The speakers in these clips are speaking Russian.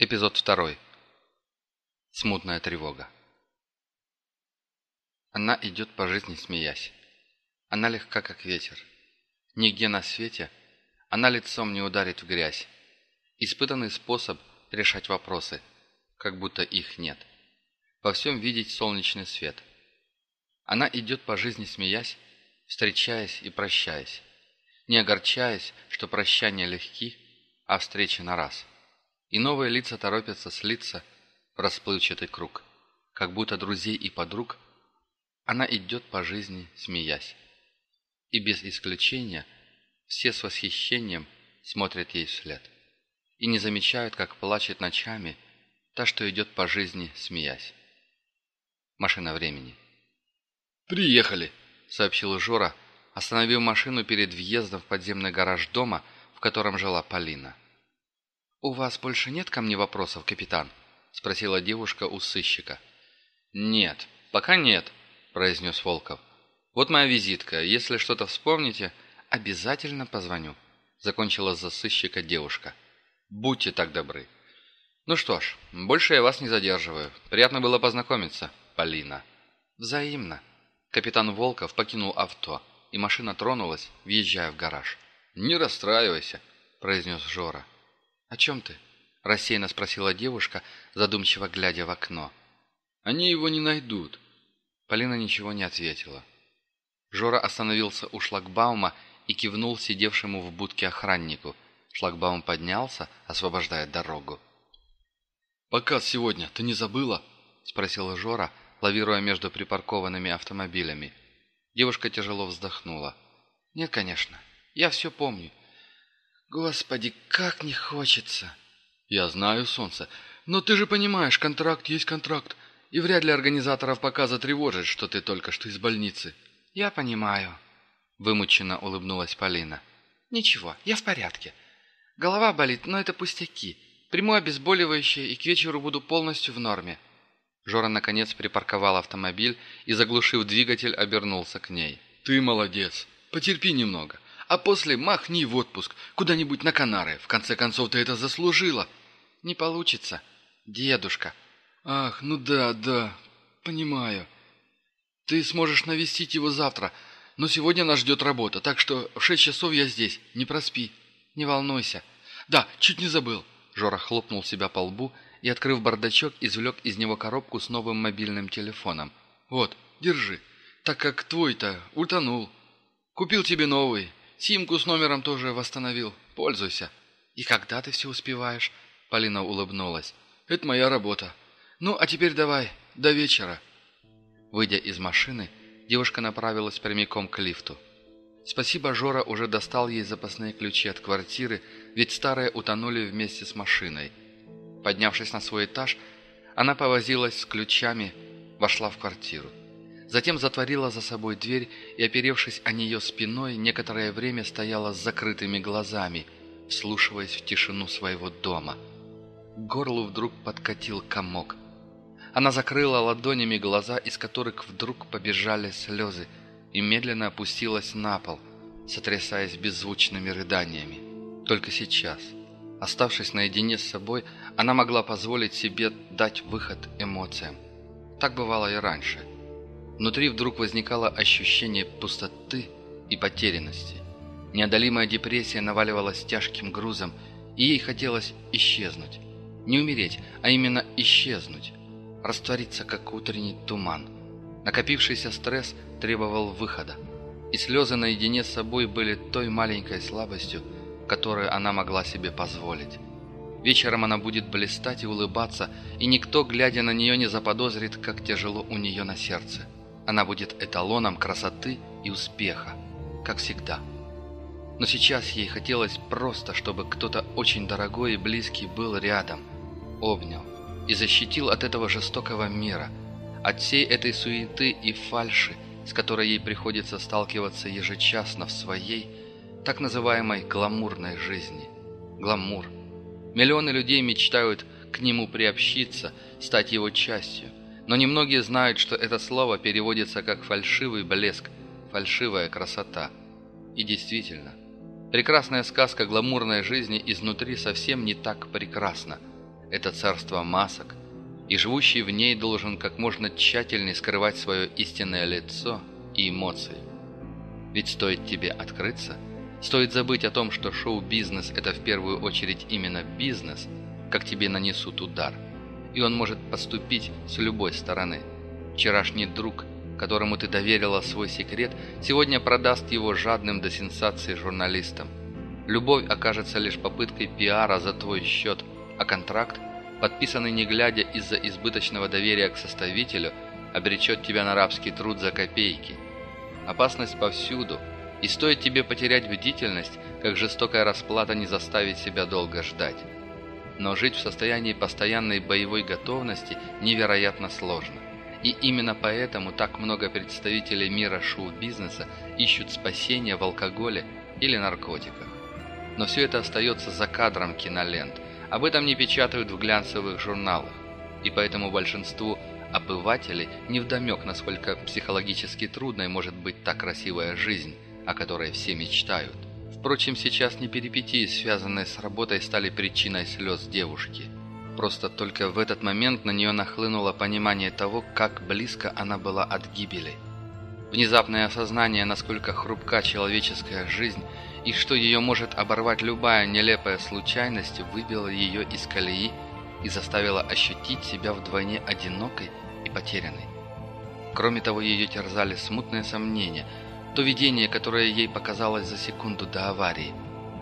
Эпизод второй. Смутная тревога. Она идет по жизни, смеясь. Она легка, как ветер. Нигде на свете она лицом не ударит в грязь. Испытанный способ решать вопросы, как будто их нет. Во всем видеть солнечный свет. Она идет по жизни, смеясь, встречаясь и прощаясь. Не огорчаясь, что прощания легки, а встречи на раз – и новые лица торопятся слиться в расплывчатый круг. Как будто друзей и подруг она идет по жизни, смеясь. И без исключения все с восхищением смотрят ей вслед. И не замечают, как плачет ночами та, что идет по жизни, смеясь. Машина времени. «Приехали!» — сообщил Жора, остановив машину перед въездом в подземный гараж дома, в котором жила Полина. «У вас больше нет ко мне вопросов, капитан?» — спросила девушка у сыщика. «Нет, пока нет», — произнес Волков. «Вот моя визитка. Если что-то вспомните, обязательно позвоню», — закончила за сыщика девушка. «Будьте так добры». «Ну что ж, больше я вас не задерживаю. Приятно было познакомиться, Полина». «Взаимно». Капитан Волков покинул авто, и машина тронулась, въезжая в гараж. «Не расстраивайся», — произнес Жора. «О чем ты?» – рассеянно спросила девушка, задумчиво глядя в окно. «Они его не найдут». Полина ничего не ответила. Жора остановился у шлагбаума и кивнул сидевшему в будке охраннику. Шлагбаум поднялся, освобождая дорогу. «Показ сегодня ты не забыла?» – спросила Жора, лавируя между припаркованными автомобилями. Девушка тяжело вздохнула. «Нет, конечно. Я все помню. Господи, как не хочется. Я знаю, солнце. Но ты же понимаешь, контракт есть контракт. И вряд ли организаторов показа тревожит, что ты только что из больницы. Я понимаю. Вымученно улыбнулась Полина. Ничего, я в порядке. Голова болит, но это пустяки. Приму обезболивающее и к вечеру буду полностью в норме. Жора наконец припарковал автомобиль и, заглушив двигатель, обернулся к ней. «Ты молодец. Потерпи немного а после махни в отпуск, куда-нибудь на Канары. В конце концов, ты это заслужила». «Не получится, дедушка». «Ах, ну да, да, понимаю. Ты сможешь навестить его завтра, но сегодня нас ждет работа, так что в шесть часов я здесь, не проспи». «Не волнуйся». «Да, чуть не забыл». Жора хлопнул себя по лбу и, открыв бардачок, извлек из него коробку с новым мобильным телефоном. «Вот, держи, так как твой-то утонул. Купил тебе новый, Симку с номером тоже восстановил. Пользуйся». «И когда ты все успеваешь?» Полина улыбнулась. «Это моя работа. Ну, а теперь давай, до вечера». Выйдя из машины, девушка направилась прямиком к лифту. Спасибо, Жора уже достал ей запасные ключи от квартиры, ведь старые утонули вместе с машиной. Поднявшись на свой этаж, она повозилась с ключами, вошла в квартиру. Затем затворила за собой дверь и, оперевшись о нее спиной, некоторое время стояла с закрытыми глазами, вслушиваясь в тишину своего дома. К горлу вдруг подкатил комок. Она закрыла ладонями глаза, из которых вдруг побежали слезы, и медленно опустилась на пол, сотрясаясь беззвучными рыданиями. Только сейчас, оставшись наедине с собой, она могла позволить себе дать выход эмоциям. Так бывало и раньше – Внутри вдруг возникало ощущение пустоты и потерянности. Неодолимая депрессия наваливалась тяжким грузом, и ей хотелось исчезнуть. Не умереть, а именно исчезнуть. Раствориться, как утренний туман. Накопившийся стресс требовал выхода. И слезы наедине с собой были той маленькой слабостью, которую она могла себе позволить. Вечером она будет блистать и улыбаться, и никто, глядя на нее, не заподозрит, как тяжело у нее на сердце. Она будет эталоном красоты и успеха, как всегда. Но сейчас ей хотелось просто, чтобы кто-то очень дорогой и близкий был рядом, обнял и защитил от этого жестокого мира, от всей этой суеты и фальши, с которой ей приходится сталкиваться ежечасно в своей, так называемой гламурной жизни. Гламур. Миллионы людей мечтают к нему приобщиться, стать его частью, но немногие знают, что это слово переводится как «фальшивый блеск», «фальшивая красота». И действительно, прекрасная сказка гламурной жизни изнутри совсем не так прекрасна. Это царство масок, и живущий в ней должен как можно тщательнее скрывать свое истинное лицо и эмоции. Ведь стоит тебе открыться, стоит забыть о том, что шоу-бизнес – это в первую очередь именно бизнес, как тебе нанесут удар, и он может поступить с любой стороны. Вчерашний друг, которому ты доверила свой секрет, сегодня продаст его жадным до сенсации журналистам. Любовь окажется лишь попыткой пиара за твой счет, а контракт подписанный не глядя из-за избыточного доверия к составителю, обречет тебя на рабский труд за копейки. Опасность повсюду, и стоит тебе потерять бдительность, как жестокая расплата не заставит себя долго ждать. Но жить в состоянии постоянной боевой готовности невероятно сложно. И именно поэтому так много представителей мира шоу-бизнеса ищут спасения в алкоголе или наркотиках. Но все это остается за кадром кинолент – об этом не печатают в глянцевых журналах, и поэтому большинству обывателей невдомек, насколько психологически трудной может быть та красивая жизнь, о которой все мечтают. Впрочем, сейчас не перипетии, связанные с работой, стали причиной слез девушки. Просто только в этот момент на нее нахлынуло понимание того, как близко она была от гибели. Внезапное осознание, насколько хрупка человеческая жизнь – и что ее может оборвать любая нелепая случайность, выбило ее из колеи и заставило ощутить себя вдвойне одинокой и потерянной. Кроме того, ее терзали смутные сомнения, то видение, которое ей показалось за секунду до аварии.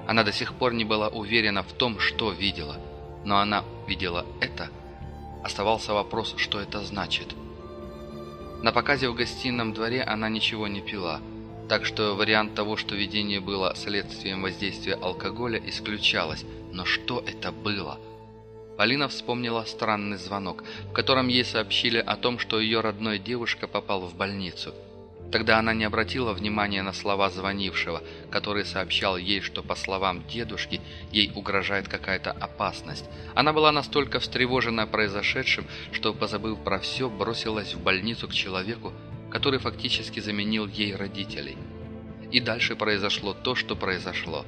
Она до сих пор не была уверена в том, что видела, но она видела это. Оставался вопрос, что это значит. На показе в гостином дворе она ничего не пила – так что вариант того, что видение было следствием воздействия алкоголя, исключалось. Но что это было? Полина вспомнила странный звонок, в котором ей сообщили о том, что ее родной девушка попал в больницу. Тогда она не обратила внимания на слова звонившего, который сообщал ей, что, по словам дедушки, ей угрожает какая-то опасность. Она была настолько встревожена произошедшим, что, позабыв про все, бросилась в больницу к человеку, который фактически заменил ей родителей. И дальше произошло то, что произошло.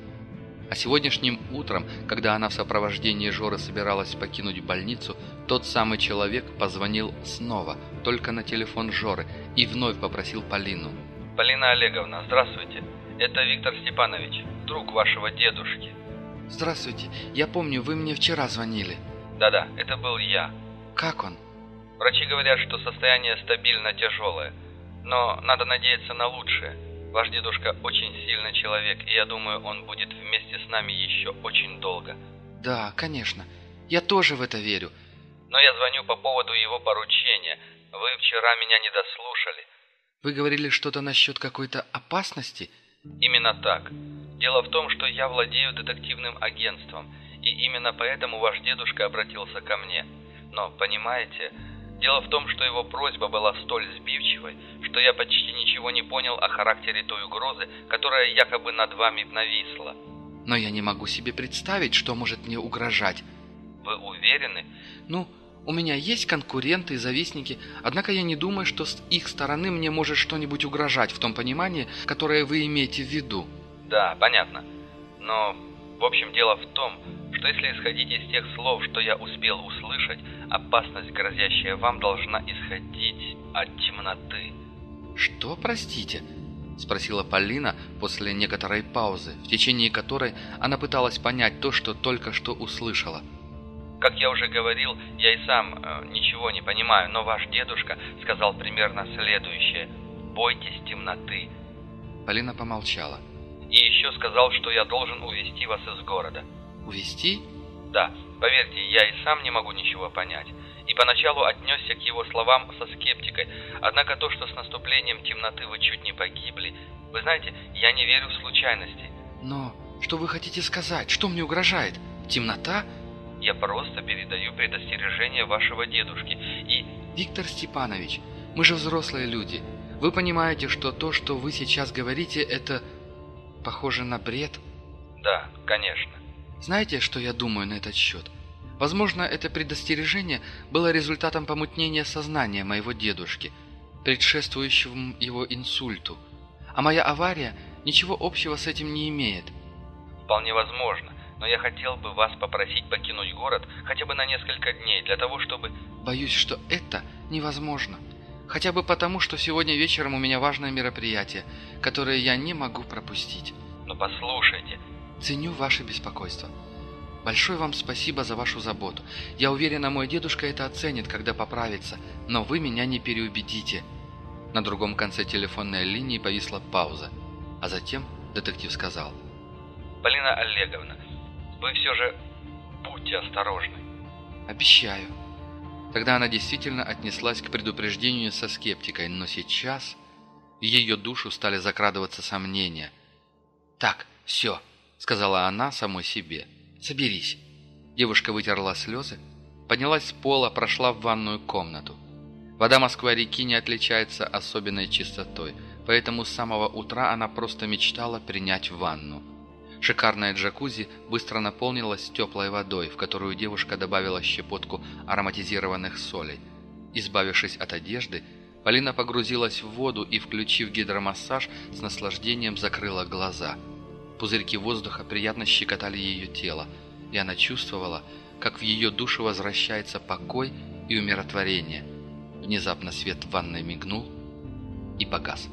А сегодняшним утром, когда она в сопровождении Жоры собиралась покинуть больницу, тот самый человек позвонил снова, только на телефон Жоры, и вновь попросил Полину. «Полина Олеговна, здравствуйте. Это Виктор Степанович, друг вашего дедушки». «Здравствуйте. Я помню, вы мне вчера звонили». «Да-да, это был я». «Как он?» «Врачи говорят, что состояние стабильно тяжелое. Но надо надеяться на лучшее. Ваш дедушка очень сильный человек, и я думаю, он будет вместе с нами еще очень долго. Да, конечно. Я тоже в это верю. Но я звоню по поводу его поручения. Вы вчера меня не дослушали. Вы говорили что-то насчет какой-то опасности? Именно так. Дело в том, что я владею детективным агентством, и именно поэтому ваш дедушка обратился ко мне. Но, понимаете, Дело в том, что его просьба была столь сбивчивой, что я почти ничего не понял о характере той угрозы, которая якобы над вами нависла. Но я не могу себе представить, что может мне угрожать. Вы уверены? Ну, у меня есть конкуренты и завистники, однако я не думаю, что с их стороны мне может что-нибудь угрожать в том понимании, которое вы имеете в виду. Да, понятно. Но, в общем, дело в том, что если исходить из тех слов, что я успел услышать, опасность, грозящая вам, должна исходить от темноты. Что, простите? Спросила Полина после некоторой паузы, в течение которой она пыталась понять то, что только что услышала. Как я уже говорил, я и сам э, ничего не понимаю, но ваш дедушка сказал примерно следующее. «Бойтесь темноты». Полина помолчала. «И еще сказал, что я должен увести вас из города». «Увести?» «Да. Поверьте, я и сам не могу ничего понять. И поначалу отнесся к его словам со скептикой. Однако то, что с наступлением темноты вы чуть не погибли... Вы знаете, я не верю в случайности. Но что вы хотите сказать? Что мне угрожает? Темнота? Я просто передаю предостережение вашего дедушки и... Виктор Степанович, мы же взрослые люди. Вы понимаете, что то, что вы сейчас говорите, это похоже на бред? Да, конечно. Знаете, что я думаю на этот счет? Возможно, это предостережение было результатом помутнения сознания моего дедушки, предшествующего его инсульту. А моя авария ничего общего с этим не имеет. Вполне возможно. но я хотел бы вас попросить покинуть город хотя бы на несколько дней, для того, чтобы...» «Боюсь, что это невозможно. Хотя бы потому, что сегодня вечером у меня важное мероприятие, которое я не могу пропустить». «Но послушайте...» «Ценю ваше беспокойство. Большое вам спасибо за вашу заботу. Я уверена, мой дедушка это оценит, когда поправится, но вы меня не переубедите». На другом конце телефонной линии повисла пауза, а затем детектив сказал. «Полина Олеговна, вы все же будьте осторожны». «Обещаю». Тогда она действительно отнеслась к предупреждению со скептикой, но сейчас в ее душу стали закрадываться сомнения. «Так, все», — сказала она самой себе, — «соберись». Девушка вытерла слезы, поднялась с пола, прошла в ванную комнату. Вода Москва-реки не отличается особенной чистотой, поэтому с самого утра она просто мечтала принять ванну. Шикарная джакузи быстро наполнилась теплой водой, в которую девушка добавила щепотку ароматизированных солей. Избавившись от одежды, Полина погрузилась в воду и, включив гидромассаж, с наслаждением закрыла глаза. Пузырьки воздуха приятно щекотали ее тело, и она чувствовала, как в ее душу возвращается покой и умиротворение. Внезапно свет в ванной мигнул и погас.